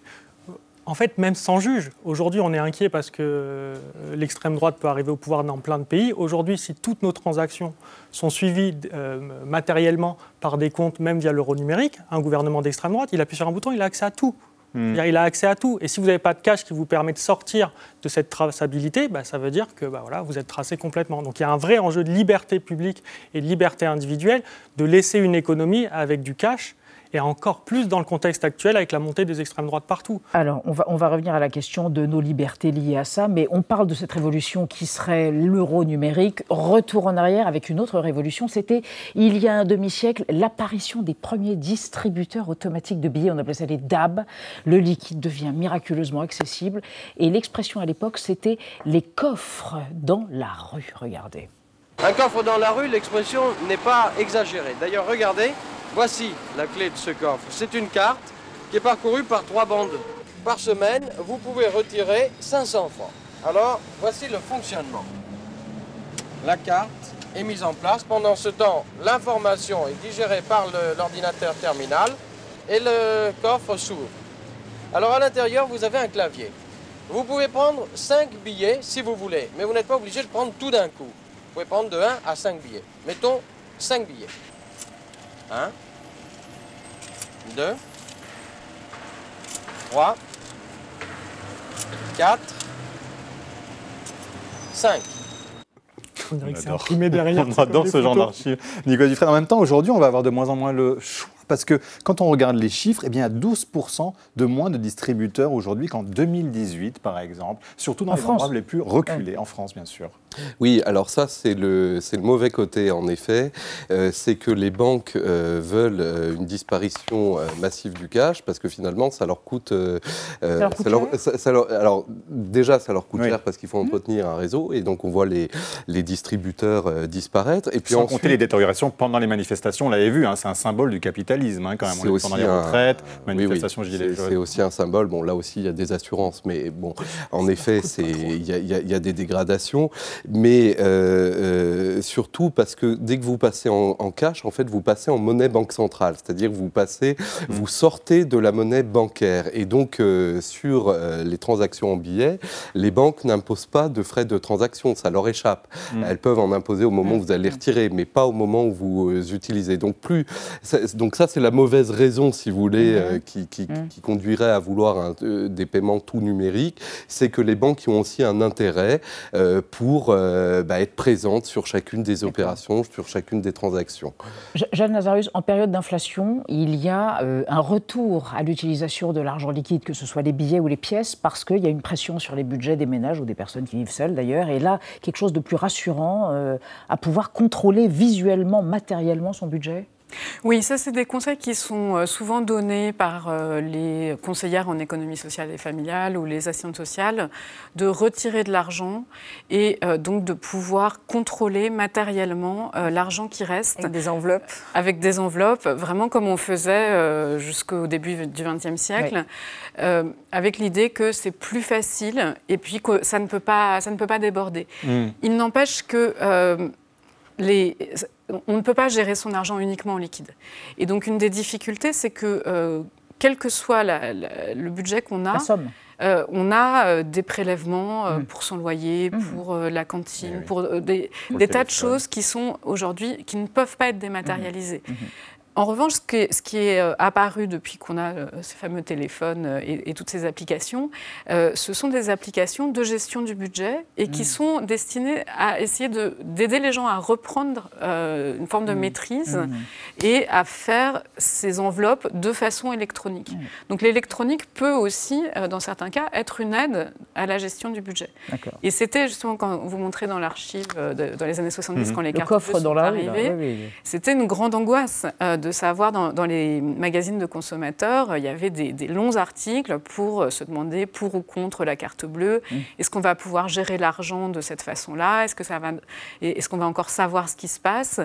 En fait, même sans juge, aujourd'hui, on est inquiet parce que euh, l'extrême droite peut arriver au pouvoir dans plein de pays. Aujourd'hui, si toutes nos transactions sont suivies euh, matériellement par des comptes, même via l'euro numérique, un gouvernement d'extrême droite, il appuie sur un bouton, il a accès à tout. C'est-à-dire, Il a accès à tout. Et si vous n'avez pas de cash qui vous permet de sortir de cette traçabilité, bah, ça veut dire que bah, vous êtes tracé complètement. Donc il y a un vrai enjeu de liberté publique et de liberté individuelle de laisser une économie avec du cash et encore plus dans le contexte actuel avec la montée des extrêmes droites partout. Alors, on va, on va revenir à la question de nos libertés liées à ça, mais on parle de cette révolution qui serait l'euro numérique. Retour en arrière avec une autre révolution, c'était il y a un demi-siècle l'apparition des premiers distributeurs automatiques de billets, on appelait ça les DAB. Le liquide devient miraculeusement accessible et l'expression à l'époque, c'était les coffres dans la rue. Regardez. Un coffre dans la rue, l'expression n'est pas exagérée. D'ailleurs, regardez, voici la clé de ce coffre. C'est une carte qui est parcourue par trois bandes. Par semaine, vous pouvez retirer 500 francs. Alors, voici le fonctionnement. La carte est mise en place. Pendant ce temps, l'information est digérée par l'ordinateur terminal et le coffre s'ouvre. Alors à l'intérieur, vous avez un clavier. Vous pouvez prendre 5 billets si vous voulez, mais vous n'êtes pas obligé de prendre tout d'un coup. Vous pouvez prendre de 1 à 5 billets. Mettons 5 billets. 1, 2, 3, 4, 5. On dirait que c'est imprimé derrière. On adore ce genre d'archives. Nicolas Dufresne, en même temps, aujourd'hui, on va avoir de moins en moins le choix. Parce que quand on regarde les chiffres, eh bien, il y a 12% de moins de distributeurs aujourd'hui qu'en 2018, par exemple. Surtout dans En les France. endroits les plus reculés, en France, bien sûr. Oui, alors ça, c'est le, mauvais côté, en effet. Euh, c'est que les banques euh, veulent euh, une disparition euh, massive du cash parce que finalement, ça leur coûte. euh, leur coûte ça- ça leur- alors, déjà, ça leur coûte Oui. cher parce qu'il faut entretenir un réseau et donc on voit les, les distributeurs euh, disparaître. Et puis Sans ensuite, compter les détériorations pendant les manifestations, on l'avait vu, hein, c'est un symbole du capitalisme, hein, quand même. On aussi pendant les un- retraites, Oui, oui. manifestations gilets C'est- jaunes. C'est aussi un symbole. Bon, là aussi, il y a des assurances, mais bon, en effet, y, y il y a des dégradations, mais euh, euh, surtout parce que dès que vous passez en, en cash, en fait, vous passez en monnaie banque centrale, c'est-à-dire que vous passez, vous sortez de la monnaie bancaire, et donc euh, sur euh, les transactions en billets, les banques n'imposent pas de frais de transaction, ça leur échappe. Mm. Elles peuvent en imposer au moment où vous allez les retirer, mais pas au moment où vous euh, utilisez. Donc plus, ça- donc ça c'est la mauvaise raison, si vous voulez, euh, qui, qui- qui conduirait à vouloir un- euh, des paiements tout numériques, c'est que les banques ont aussi un intérêt euh, pour euh, bah, être présentes sur chacune des opérations, sur chacune des transactions. Je- Jeanne Lazarus, en période d'inflation, il y a euh, un retour à l'utilisation de l'argent liquide, que ce soit les billets ou les pièces, parce qu'il y a une pression sur les budgets des ménages ou des personnes qui vivent seules d'ailleurs. Et là, quelque chose de plus rassurant euh, à pouvoir contrôler visuellement, matériellement son budget? Oui, ça, c'est des conseils qui sont euh, souvent donnés par euh, les conseillères en économie sociale et familiale ou les assistantes sociales, de retirer de l'argent et euh, donc de pouvoir contrôler matériellement l'argent qui reste. Avec des enveloppes. Avec des enveloppes, vraiment comme on faisait jusqu'au début du XXe siècle, avec l'idée que c'est plus facile et puis que ça ne peut pas, ça ne peut pas déborder. Mm. Il n'empêche que euh, les, on ne peut pas gérer son argent uniquement en liquide. Et donc une des difficultés, c'est que euh, quel que soit la- la- le budget qu'on a, euh, on a euh, des prélèvements euh, Mm. pour son loyer, pour euh, la cantine, Eh oui. pour euh, des, Pour tas de choses qui sont aujourd'hui, qui ne peuvent pas être dématérialisées. Mhm. En revanche, ce qui est, ce qui est, euh, apparu depuis qu'on a euh, ces fameux téléphones euh, et, et toutes ces applications, euh, ce sont des applications de gestion du budget et qui sont destinées à essayer de- d'aider les gens à reprendre euh, une forme de maîtrise et à faire ces enveloppes de façon électronique. Donc l'électronique peut aussi, dans certains cas, être une aide à la gestion du budget. Et c'était justement quand vous montrez dans l'archive dans les années 70, Mhm. quand les Le cartes coffre bleues sont dans arrivées, oui, oui, oui. c'était une grande angoisse de savoir dans, dans les magazines de consommateurs, euh, il y avait des, des longs articles pour euh, se demander pour ou contre la carte bleue. Mmh. Est-ce qu'on va pouvoir gérer l'argent de cette façon-là? Est-ce que ça va Est-ce qu'on va encore savoir ce qui se passe?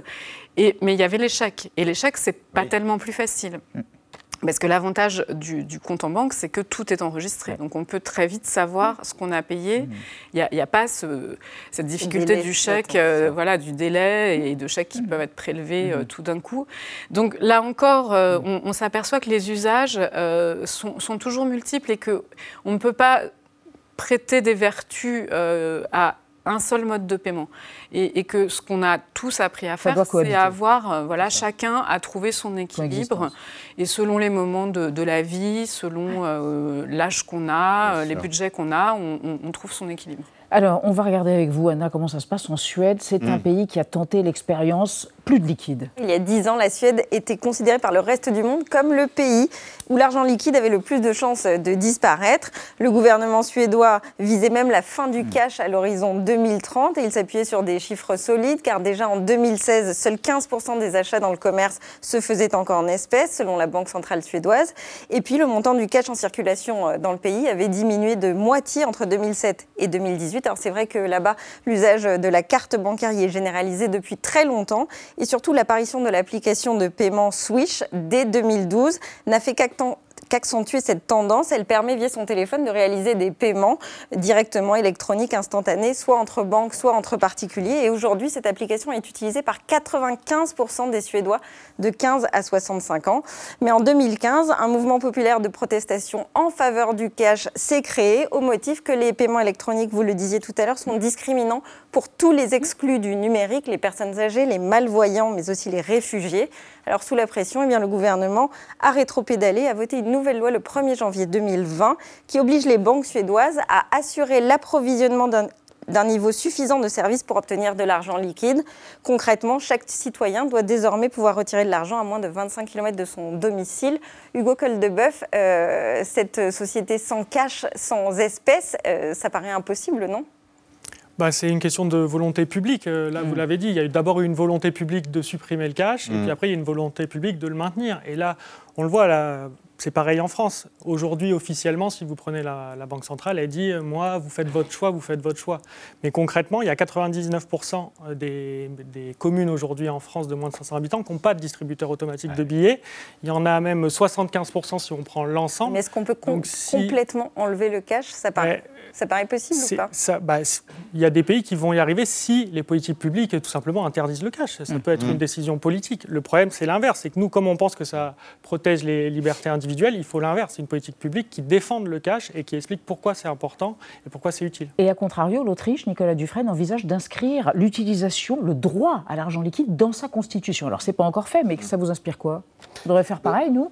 Et, Mais il y avait l'échec. Et l'échec, c'est pas tellement plus facile. Mmh. Parce que l'avantage du, du compte en banque, c'est que tout est enregistré. Donc on peut très vite savoir ce qu'on a payé. Mmh. Il n'y a, pas ce- cette difficulté délai du chèque, euh, voilà, du délai et de chèques Mmh. qui peuvent être prélevés euh, tout d'un coup. Donc là encore, euh, on, on s'aperçoit que les usages euh, sont, sont toujours multiples et que on ne peut pas prêter des vertus euh, à un seul mode de paiement. Et, et que ce qu'on a tous appris à faire, c'est avoir, euh, voilà, chacun à trouver son équilibre. Et selon les moments de, de la vie, selon euh, l'âge qu'on a, Bien euh, les sûr. budgets qu'on a, on, on- on trouve son équilibre. Alors, on va regarder avec vous, Anna, comment ça se passe en Suède. C'est un Mm. pays qui a tenté l'expérience plus de liquide. Il y a dix ans, la Suède était considérée par le reste du monde comme le pays où l'argent liquide avait le plus de chances de disparaître. Le gouvernement suédois visait même la fin du cash à l'horizon 2030 et il s'appuyait sur des chiffres solides car déjà en 2016, seuls 15% des achats dans le commerce se faisaient encore en espèces selon la Banque centrale suédoise. Et puis le montant du cash en circulation euh, dans le pays avait diminué de moitié entre 2007 et 2018. C'est vrai que là-bas, l'usage de la carte bancaire y est généralisé depuis très longtemps. Et surtout l'apparition de l'application de paiement Swish dès 2012 n'a fait qu'acten- qu'accentuer cette tendance. Elle permet via son téléphone de réaliser des paiements directement électroniques instantanés, soit entre banques, soit entre particuliers. Et aujourd'hui, cette application est utilisée par 95% des Suédois de 15 à 65 ans. Mais en 2015, un mouvement populaire de protestation en faveur du cash s'est créé au motif que les paiements électroniques, vous le disiez tout à l'heure, sont discriminants pour tous les exclus du numérique, les personnes âgées, les malvoyants, mais aussi les réfugiés. Alors sous la pression, eh le gouvernement a rétropédalé, a voté une nouvelle loi le 1er janvier 2020 qui oblige les banques suédoises à assurer l'approvisionnement d'un d'un niveau suffisant de services pour obtenir de l'argent liquide. Concrètement, chaque citoyen doit désormais pouvoir retirer de l'argent à moins de 25 km de son domicile. Hugo Coldebeuf, euh, cette société sans cash, sans espèces, euh, ça paraît impossible, non? Bah, c'est une question de volonté publique. Euh, Là, vous Mm. l'avez dit, il y a eu d'abord une volonté publique de supprimer le cash, et Mm. puis après, il y a une volonté publique de le maintenir. Et là, on le voit, là, c'est pareil en France. Aujourd'hui, officiellement, si vous prenez la, la Banque centrale, elle dit euh, Moi, vous faites votre choix, vous faites votre choix. Mais concrètement, il y a 99% des, des communes aujourd'hui en France de moins de 500 habitants qui n'ont pas de distributeur automatique de billets. Il y en a même 75% si on prend l'ensemble. Mais est-ce qu'on peut com- Donc, si- complètement enlever le cash? Ça paraît, ça paraît possible ou pas? bah, Il y a des pays qui vont y arriver si les politiques publiques tout simplement interdisent le cash. Ça peut être Mm. une décision politique. Le problème, c'est l'inverse. C'est que nous, comme on pense que ça protège les libertés individuelles, il faut l'inverse. C'est une politique publique qui défende le cash et qui explique pourquoi c'est important et pourquoi c'est utile. Et à contrario, l'Autriche, Nicolas Dufresne, envisage d'inscrire l'utilisation, le droit à l'argent liquide dans sa constitution. Alors, c'est pas encore fait, mais ça vous inspire quoi? On devrait faire pareil, nous?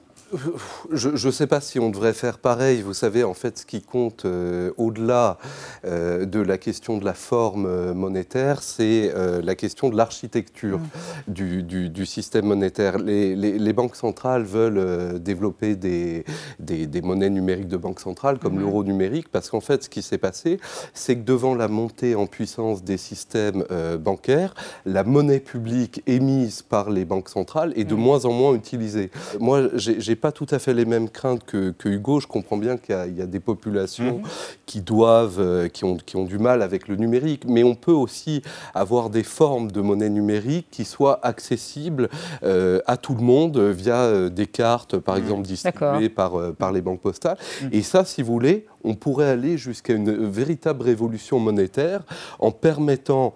Je ne sais pas si on devrait faire pareil. Vous savez, en fait, ce qui compte euh, au-delà euh, de la question de la forme euh, monétaire, c'est la question de l'architecture du, du- du système monétaire. Les, les- les banques centrales veulent développer des, des- des monnaies numériques de banque centrale, comme Mhm. l'euro numérique, parce qu'en fait, ce qui s'est passé, c'est que devant la montée en puissance des systèmes bancaires, la monnaie publique émise par les banques centrales est de moins en moins utilisée. Moi, j'ai j'ai pas tout à fait les mêmes craintes que, que Hugo. Je comprends bien qu'il y a- il y, a des populations qui doivent, euh, qui ont, qui ont du mal avec le numérique, mais on peut aussi avoir des formes de monnaie numérique qui soient accessibles euh, à tout le monde via euh, des cartes, par exemple, distribuées par, par les banques postales. Et ça, si vous voulez, on pourrait aller jusqu'à une véritable révolution monétaire en permettant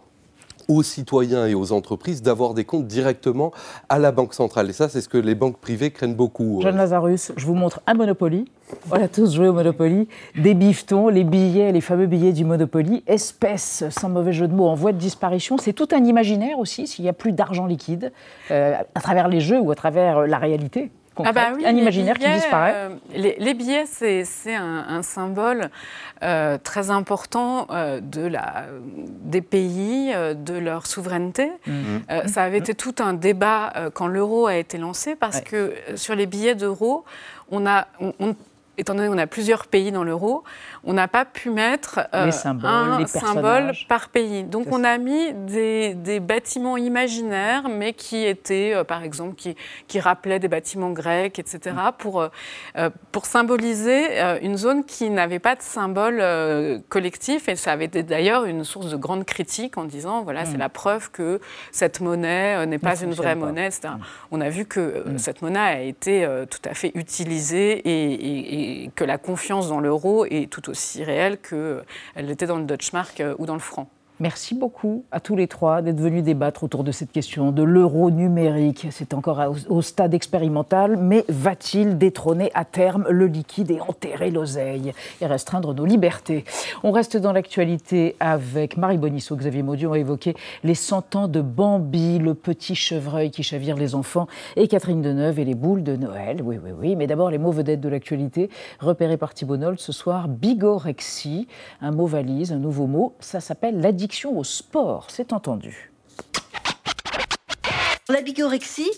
aux citoyens et aux entreprises d'avoir des comptes directement à la Banque centrale. Et ça, c'est ce que les banques privées craignent beaucoup. Jeanne Lazarus, je vous montre un Monopoly. On a tous joué au Monopoly. Des bifetons, les billets, les fameux billets du Monopoly, espèces, sans mauvais jeu de mots, en voie de disparition. C'est tout un imaginaire aussi, s'il n'y a plus d'argent liquide, euh, à travers les jeux ou à travers la réalité. Ah bah oui, un les imaginaire qui billets, disparaît. euh, les, les billets, c'est un, un symbole euh, très important euh, de la, des pays, euh, de leur souveraineté. Mhm. Euh, ça avait été tout un débat euh, quand l'euro a été lancé, parce que euh, sur les billets d'euro, on a, on- on- étant donné qu'on a plusieurs pays dans l'euro, on n'a pas pu mettre euh, Les symboles, un les symbole par pays. Donc on a mis des, des bâtiments imaginaires, mais qui étaient, euh, par exemple, qui, qui rappelaient des bâtiments grecs, etc., pour, euh, pour symboliser une zone qui n'avait pas de symbole collectif. Et ça avait été d'ailleurs une source de grande critique en disant, voilà, c'est Mm. la preuve que cette monnaie n'est Ne pas une vraie pas. monnaie, etc. On a vu que cette monnaie a été tout à fait utilisée et, et- et que la confiance dans l'euro est tout aussi réelle qu'elle l'était dans le Deutschmark euh, ou dans le franc. Merci beaucoup à tous les trois d'être venus débattre autour de cette question de l'euro numérique. C'est encore au stade expérimental, mais va-t-il détrôner à terme le liquide et enterrer l'oseille et restreindre nos libertés? On reste dans l'actualité avec Marie Bonisso, Xavier Maudion a évoqué les 100 ans de Bambi, le petit chevreuil qui chavire les enfants, et Catherine Deneuve et les boules de Noël. Oui, oui, oui. Mais d'abord, les mots vedettes de l'actualité, repérés par Thibonol ce soir, bigorexie, un mot valise, un nouveau mot. Ça s'appelle l'addiction au sport, c'est entendu. La bigorexie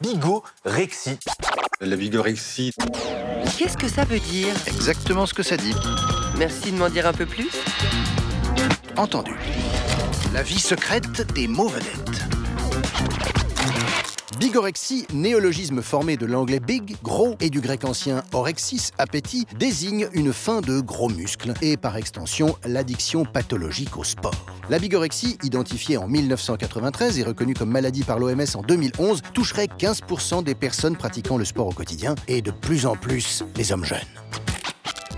Bigorexie. La bigorexie. Qu'est-ce que ça veut dire? Exactement ce que ça dit. Merci de m'en dire un peu plus. Entendu. La vie secrète des mots vedettes. Bigorexie, néologisme formé de l'anglais big, gros, et du grec ancien orexis, appétit, désigne une faim de gros muscles et par extension l'addiction pathologique au sport. La bigorexie, identifiée en 1993 et reconnue comme maladie par l'OMS en 2011, toucherait 15% des personnes pratiquant le sport au quotidien et de plus en plus les hommes jeunes.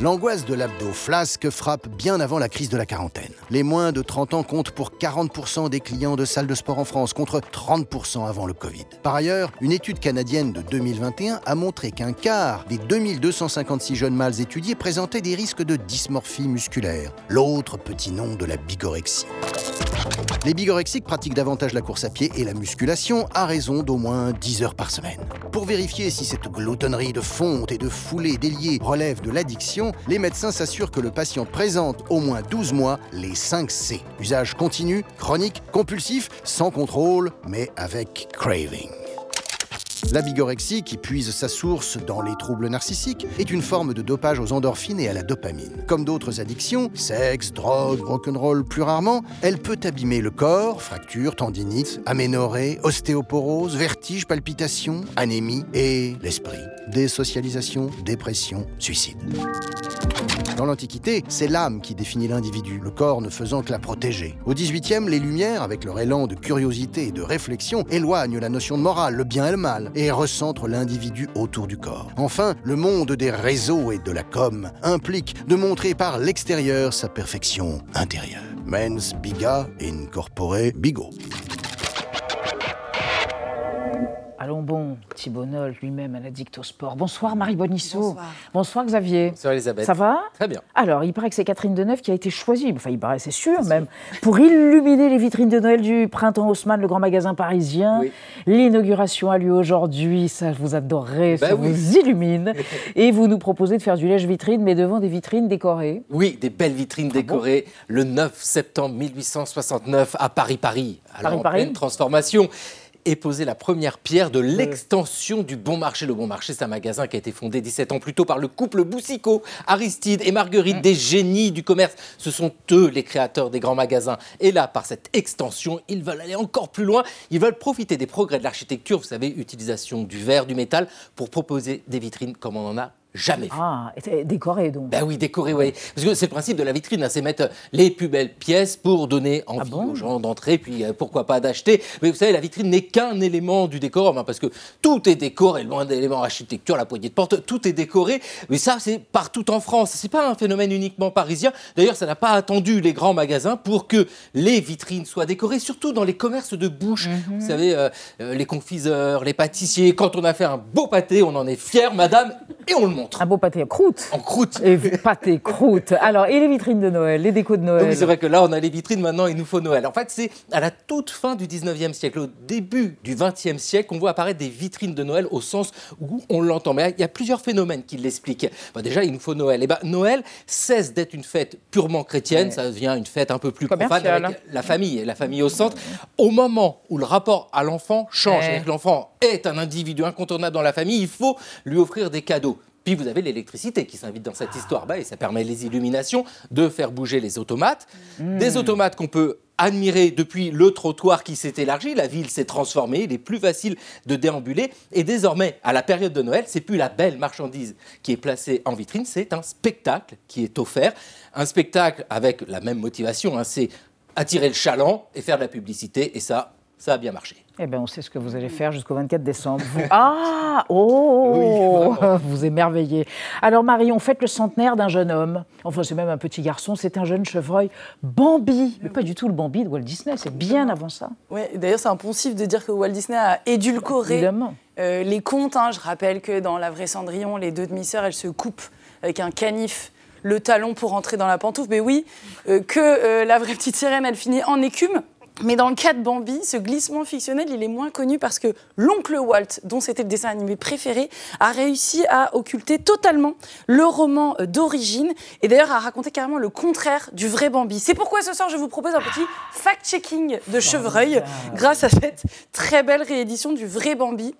L'angoisse de l'abdo flasque frappe bien avant la crise de la quarantaine. Les moins de 30 ans comptent pour 40% des clients de salles de sport en France, contre 30% avant le Covid. Par ailleurs, une étude canadienne de 2021 a montré qu'un quart des 2256 jeunes mâles étudiés présentaient des risques de dysmorphie musculaire, l'autre petit nom de la bigorexie. Les bigorexiques pratiquent davantage la course à pied et la musculation à raison d'au moins 10 heures par semaine. Pour vérifier si cette gloutonnerie de fonte et de foulée déliée relève de l'addiction, les médecins s'assurent que le patient présente au moins 12 mois les 5 C. Usage continu, chronique, compulsif, sans contrôle, mais avec craving. La bigorexie, qui puise sa source dans les troubles narcissiques, est une forme de dopage aux endorphines et à la dopamine. Comme d'autres addictions, sexe, drogue, rock'n'roll plus rarement, elle peut abîmer le corps, fractures, tendinites, aménorrhée, ostéoporose, vertige, palpitations, anémie et l'esprit, désocialisation, dépression, suicide. Dans l'Antiquité, c'est l'âme qui définit l'individu, le corps ne faisant que la protéger. Au XVIIIe, les Lumières, avec leur élan de curiosité et de réflexion, éloignent la notion de morale, le bien et le mal, et recentrent l'individu autour du corps. Enfin, le monde des réseaux et de la com implique de montrer par l'extérieur sa perfection intérieure. Mens biga in corpore bigo. Allons bon, Thibonol lui-même un addict au sport. Bonsoir Marie Bonisso. Bonsoir. Bonsoir Xavier. Bonsoir Elisabeth. Ça va? Très bien. Alors, il paraît que c'est Catherine Deneuve qui a été choisie, enfin il paraît, c'est sûr même, pour illuminer les vitrines de Noël du Printemps Haussmann, le grand magasin parisien. L'inauguration a lieu aujourd'hui, ça vous adorez, Bah ça oui. vous illumine. Et vous nous proposez de faire du lèche-vitrine, mais devant des vitrines décorées. Oui, des belles vitrines Ah décorées le 9 septembre 1869 à Paris-Paris. Alors en Paris-Paris pleine transformation. Et poser la première pierre de l'extension du Bon Marché. Le Bon Marché, c'est un magasin qui a été fondé 17 ans plus tôt par le couple Boussicot, Aristide et Marguerite, des génies du commerce. Ce sont eux les créateurs des grands magasins. Et là, par cette extension, ils veulent aller encore plus loin. Ils veulent profiter des progrès de l'architecture, vous savez, utilisation du verre, du métal, pour proposer des vitrines comme on en a jamais vu. Ah, et décorées donc. Ben oui, décoré, oui. Parce que c'est le principe de la vitrine, hein, c'est mettre les plus belles pièces pour donner Ah envie aux gens d'entrer, puis euh, pourquoi pas d'acheter. Mais vous savez, la vitrine n'est qu'un élément du décor, hein, parce que tout est décoré, loin d'éléments architecture, la poignée de porte, tout est décoré. Mais ça, c'est partout en France. C'est pas un phénomène uniquement parisien. D'ailleurs, ça n'a pas attendu les grands magasins pour que les vitrines soient décorées, surtout dans les commerces de bouche. Vous savez, euh, euh, les confiseurs, les pâtissiers. Quand on a fait un beau pâté, on en est fier, madame, et on le montre. Un beau pâté croûte. En croûte. Et pâté croûte. Alors, et les vitrines de Noël, les décos de Noël Oui, c'est vrai que là, on a les vitrines, maintenant, il nous faut Noël. En fait, c'est à la toute fin du 19e siècle, au début du 20e siècle, qu'on voit apparaître des vitrines de Noël au sens où on l'entend. Mais il y a plusieurs phénomènes qui l'expliquent. Bah, déjà, il nous faut Noël. Et ben, Noël cesse d'être une fête purement chrétienne, Ouais. ça devient une fête un peu plus profane avec la famille et la famille au centre. Au moment où le rapport à l'enfant change, Ouais. l'enfant est un individu incontournable dans la famille, il faut lui offrir des cadeaux. Puis vous avez l'électricité qui s'invite dans cette histoire bah, et ça permet les illuminations de faire bouger les automates. Des automates qu'on peut admirer depuis le trottoir qui s'est élargi, la ville s'est transformée, il est plus facile de déambuler et désormais à la période de Noël, c'est plus la belle marchandise qui est placée en vitrine, c'est un spectacle qui est offert, un spectacle avec la même motivation, hein, c'est attirer le chaland et faire de la publicité et ça ça a bien marché. Eh bien, on sait ce que vous allez faire jusqu'au 24 décembre. Vous... Ah Oh Vous émerveillez. Alors, Marie, on fête le centenaire d'un jeune homme. Enfin, c'est même un petit garçon. C'est un jeune chevreuil, Bambi. Mais pas du tout le Bambi de Walt Disney. C'est bien avant ça. Oui, d'ailleurs, c'est impensif de dire que Walt Disney a édulcoré euh, les contes. Hein. Je rappelle que dans La vraie Cendrillon, les deux demi-sœurs, elles se coupent avec un canif le talon pour entrer dans la pantoufle. Mais oui, euh, que euh, la vraie petite sirène, elle finit en écume. Mais dans le cas de Bambi, ce glissement fictionnel, il est moins connu parce que l'oncle Walt, dont c'était le dessin animé préféré, a réussi à occulter totalement le roman d'origine et d'ailleurs a raconté carrément le contraire du vrai Bambi. C'est pourquoi ce soir, je vous propose un petit fact-checking de Chevreuil grâce à cette très belle réédition du vrai Bambi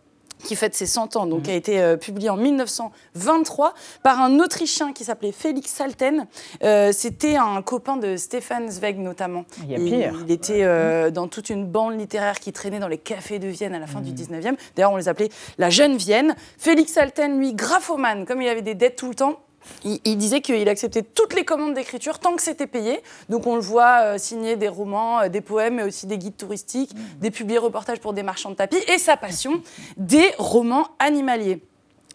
qui fête ses 100 ans, donc qui a été euh, publié en 1923 par un Autrichien qui s'appelait Félix Salten. Euh, C'était un copain de Stefan Zweig notamment. Il y a pire. Il, était euh, dans toute une bande littéraire qui traînait dans les cafés de Vienne à la fin du 19e. D'ailleurs, on les appelait la jeune Vienne. Félix Salten, lui, graphomane, comme il avait des dettes tout le temps, il, disait qu'il acceptait toutes les commandes d'écriture tant que c'était payé. Donc on le voit euh, signer des romans, euh, des poèmes, mais aussi des guides touristiques, mmh. des publiés reportages pour des marchands de tapis et sa passion, des romans animaliers.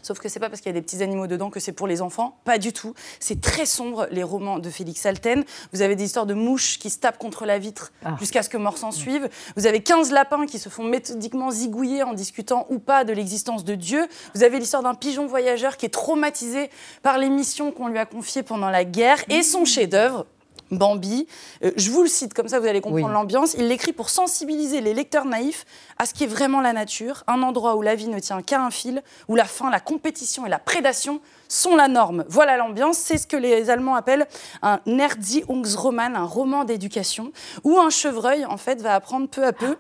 Sauf que c'est pas parce qu'il y a des petits animaux dedans que c'est pour les enfants. Pas du tout. C'est très sombre, les romans de Félix Alten. Vous avez des histoires de mouches qui se tapent contre la vitre ah. jusqu'à ce que mort s'en suive. Vous avez 15 lapins qui se font méthodiquement zigouiller en discutant ou pas de l'existence de Dieu. Vous avez l'histoire d'un pigeon voyageur qui est traumatisé par les missions qu'on lui a confiées pendant la guerre. Et son chef-d'œuvre, Bambi. Euh, je vous le cite, comme ça vous allez comprendre l'ambiance. Il l'écrit pour sensibiliser les lecteurs naïfs à ce qui est vraiment la nature, un endroit où la vie ne tient qu'à un fil, où la faim, la compétition et la prédation sont la norme. Voilà l'ambiance, c'est ce que les Allemands appellent un Erziehungsroman, un roman d'éducation, où un chevreuil en fait va apprendre peu à peu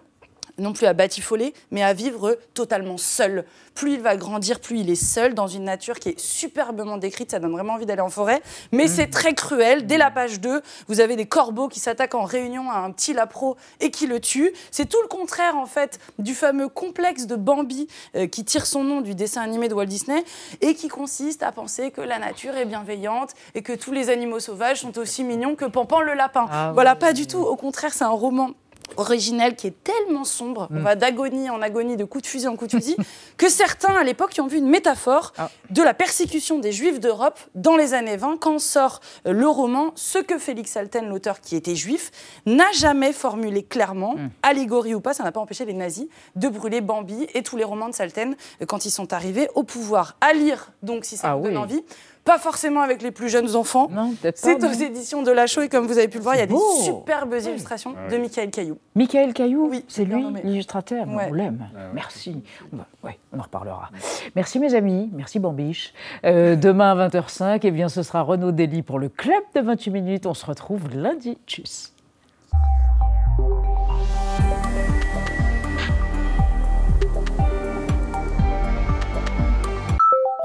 non plus à batifoler, mais à vivre totalement seul. Plus il va grandir, plus il est seul dans une nature qui est superbement décrite. Ça donne vraiment envie d'aller en forêt. Mais c'est très cruel. Dès la page 2, vous avez des corbeaux qui s'attaquent en réunion à un petit lapro et qui le tuent. C'est tout le contraire, en fait, du fameux complexe de Bambi euh, qui tire son nom du dessin animé de Walt Disney et qui consiste à penser que la nature est bienveillante et que tous les animaux sauvages sont aussi mignons que Pampan le lapin. Ah voilà, pas du tout. Au contraire, c'est un roman originel qui est tellement sombre, on mm. va d'agonie en agonie, de coup de fusil en coup de fusil, que certains à l'époque ont vu une métaphore ah. de la persécution des Juifs d'Europe dans les années 20, quand sort euh, le roman Ce que Félix Alten, l'auteur qui était juif, n'a jamais formulé clairement, mm. allégorie ou pas, ça n'a pas empêché les nazis de brûler Bambi et tous les romans de Salten euh, quand ils sont arrivés au pouvoir. À lire, donc, si ça ah vous donne envie pas forcément avec les plus jeunes enfants. C'est aux éditions de La Chaux et comme vous avez pu le voir, il y a des superbes illustrations de Michael Caillou. Michael Caillou, oui, c'est lui l'illustrateur. On l'aime. Ah Merci. on en reparlera. Merci mes amis. Merci Bambiche. Euh, demain à 20h05, eh bien, ce sera Renaud Dely pour le club de 28 minutes. On se retrouve lundi. Tchuss.